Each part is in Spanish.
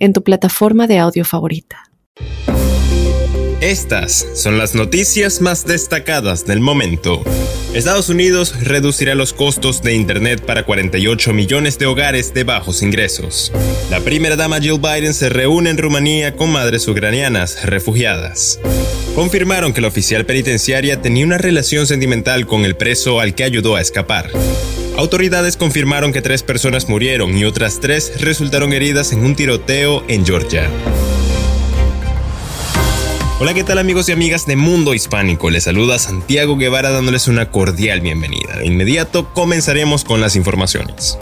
en tu plataforma de audio favorita. Estas son las noticias más destacadas del momento. Estados Unidos reducirá los costos de Internet para 48 millones de hogares de bajos ingresos. La primera dama Jill Biden se reúne en Rumanía con madres ucranianas refugiadas. Confirmaron que la oficial penitenciaria tenía una relación sentimental con el preso al que ayudó a escapar. Autoridades confirmaron que tres personas murieron y otras tres resultaron heridas en un tiroteo en Georgia. Hola, ¿qué tal amigos y amigas de Mundo Hispánico? Les saluda Santiago Guevara dándoles una cordial bienvenida. De inmediato comenzaremos con las informaciones.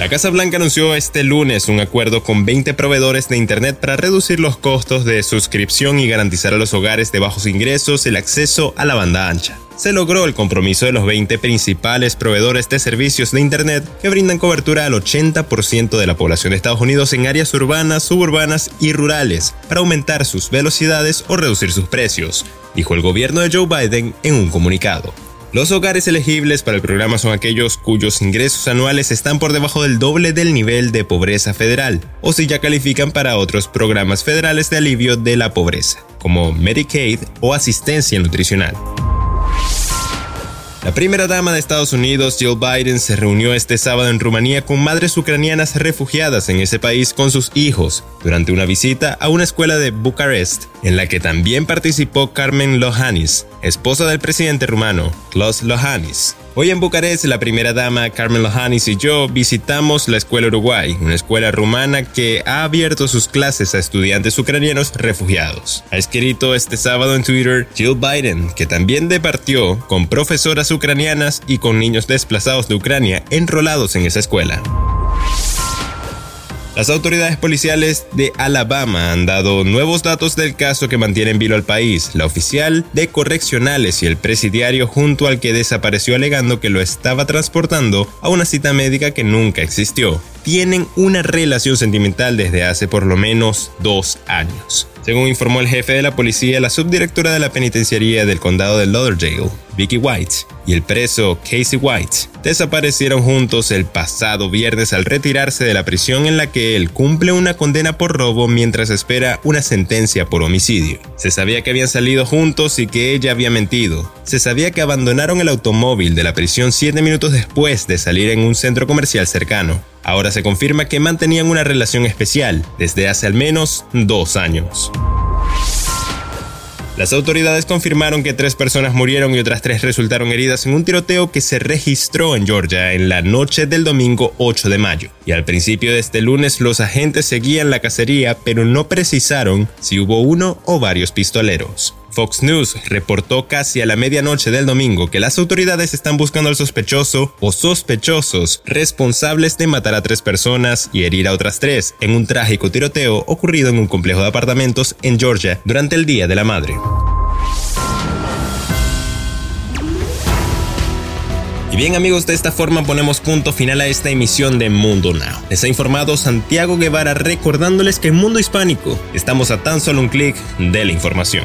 La Casa Blanca anunció este lunes un acuerdo con 20 proveedores de Internet para reducir los costos de suscripción y garantizar a los hogares de bajos ingresos el acceso a la banda ancha se logró el compromiso de los 20 principales proveedores de servicios de Internet que brindan cobertura al 80% de la población de Estados Unidos en áreas urbanas, suburbanas y rurales para aumentar sus velocidades o reducir sus precios, dijo el gobierno de Joe Biden en un comunicado. Los hogares elegibles para el programa son aquellos cuyos ingresos anuales están por debajo del doble del nivel de pobreza federal, o si ya califican para otros programas federales de alivio de la pobreza, como Medicaid o asistencia nutricional. La primera dama de Estados Unidos, Jill Biden, se reunió este sábado en Rumanía con madres ucranianas refugiadas en ese país con sus hijos, durante una visita a una escuela de Bucarest, en la que también participó Carmen Lohanis, esposa del presidente rumano, Klaus Lohanis. Hoy en Bucarest, la primera dama Carmen Lohanis y yo visitamos la Escuela Uruguay, una escuela rumana que ha abierto sus clases a estudiantes ucranianos refugiados. Ha escrito este sábado en Twitter Jill Biden, que también departió con profesoras ucranianas y con niños desplazados de Ucrania enrolados en esa escuela. Las autoridades policiales de Alabama han dado nuevos datos del caso que mantiene en vilo al país. La oficial de correccionales y el presidiario junto al que desapareció alegando que lo estaba transportando a una cita médica que nunca existió. Tienen una relación sentimental desde hace por lo menos dos años según informó el jefe de la policía, la subdirectora de la penitenciaría del condado de Lauderdale, Vicky White, y el preso Casey White desaparecieron juntos el pasado viernes al retirarse de la prisión en la que él cumple una condena por robo mientras espera una sentencia por homicidio. Se sabía que habían salido juntos y que ella había mentido. Se sabía que abandonaron el automóvil de la prisión siete minutos después de salir en un centro comercial cercano. Ahora se confirma que mantenían una relación especial desde hace al menos dos años. Las autoridades confirmaron que tres personas murieron y otras tres resultaron heridas en un tiroteo que se registró en Georgia en la noche del domingo 8 de mayo. Y al principio de este lunes los agentes seguían la cacería, pero no precisaron si hubo uno o varios pistoleros. Fox News reportó casi a la medianoche del domingo que las autoridades están buscando al sospechoso o sospechosos responsables de matar a tres personas y herir a otras tres en un trágico tiroteo ocurrido en un complejo de apartamentos en Georgia durante el Día de la Madre. Y bien amigos, de esta forma ponemos punto final a esta emisión de Mundo Now. Les ha informado Santiago Guevara recordándoles que en Mundo Hispánico estamos a tan solo un clic de la información.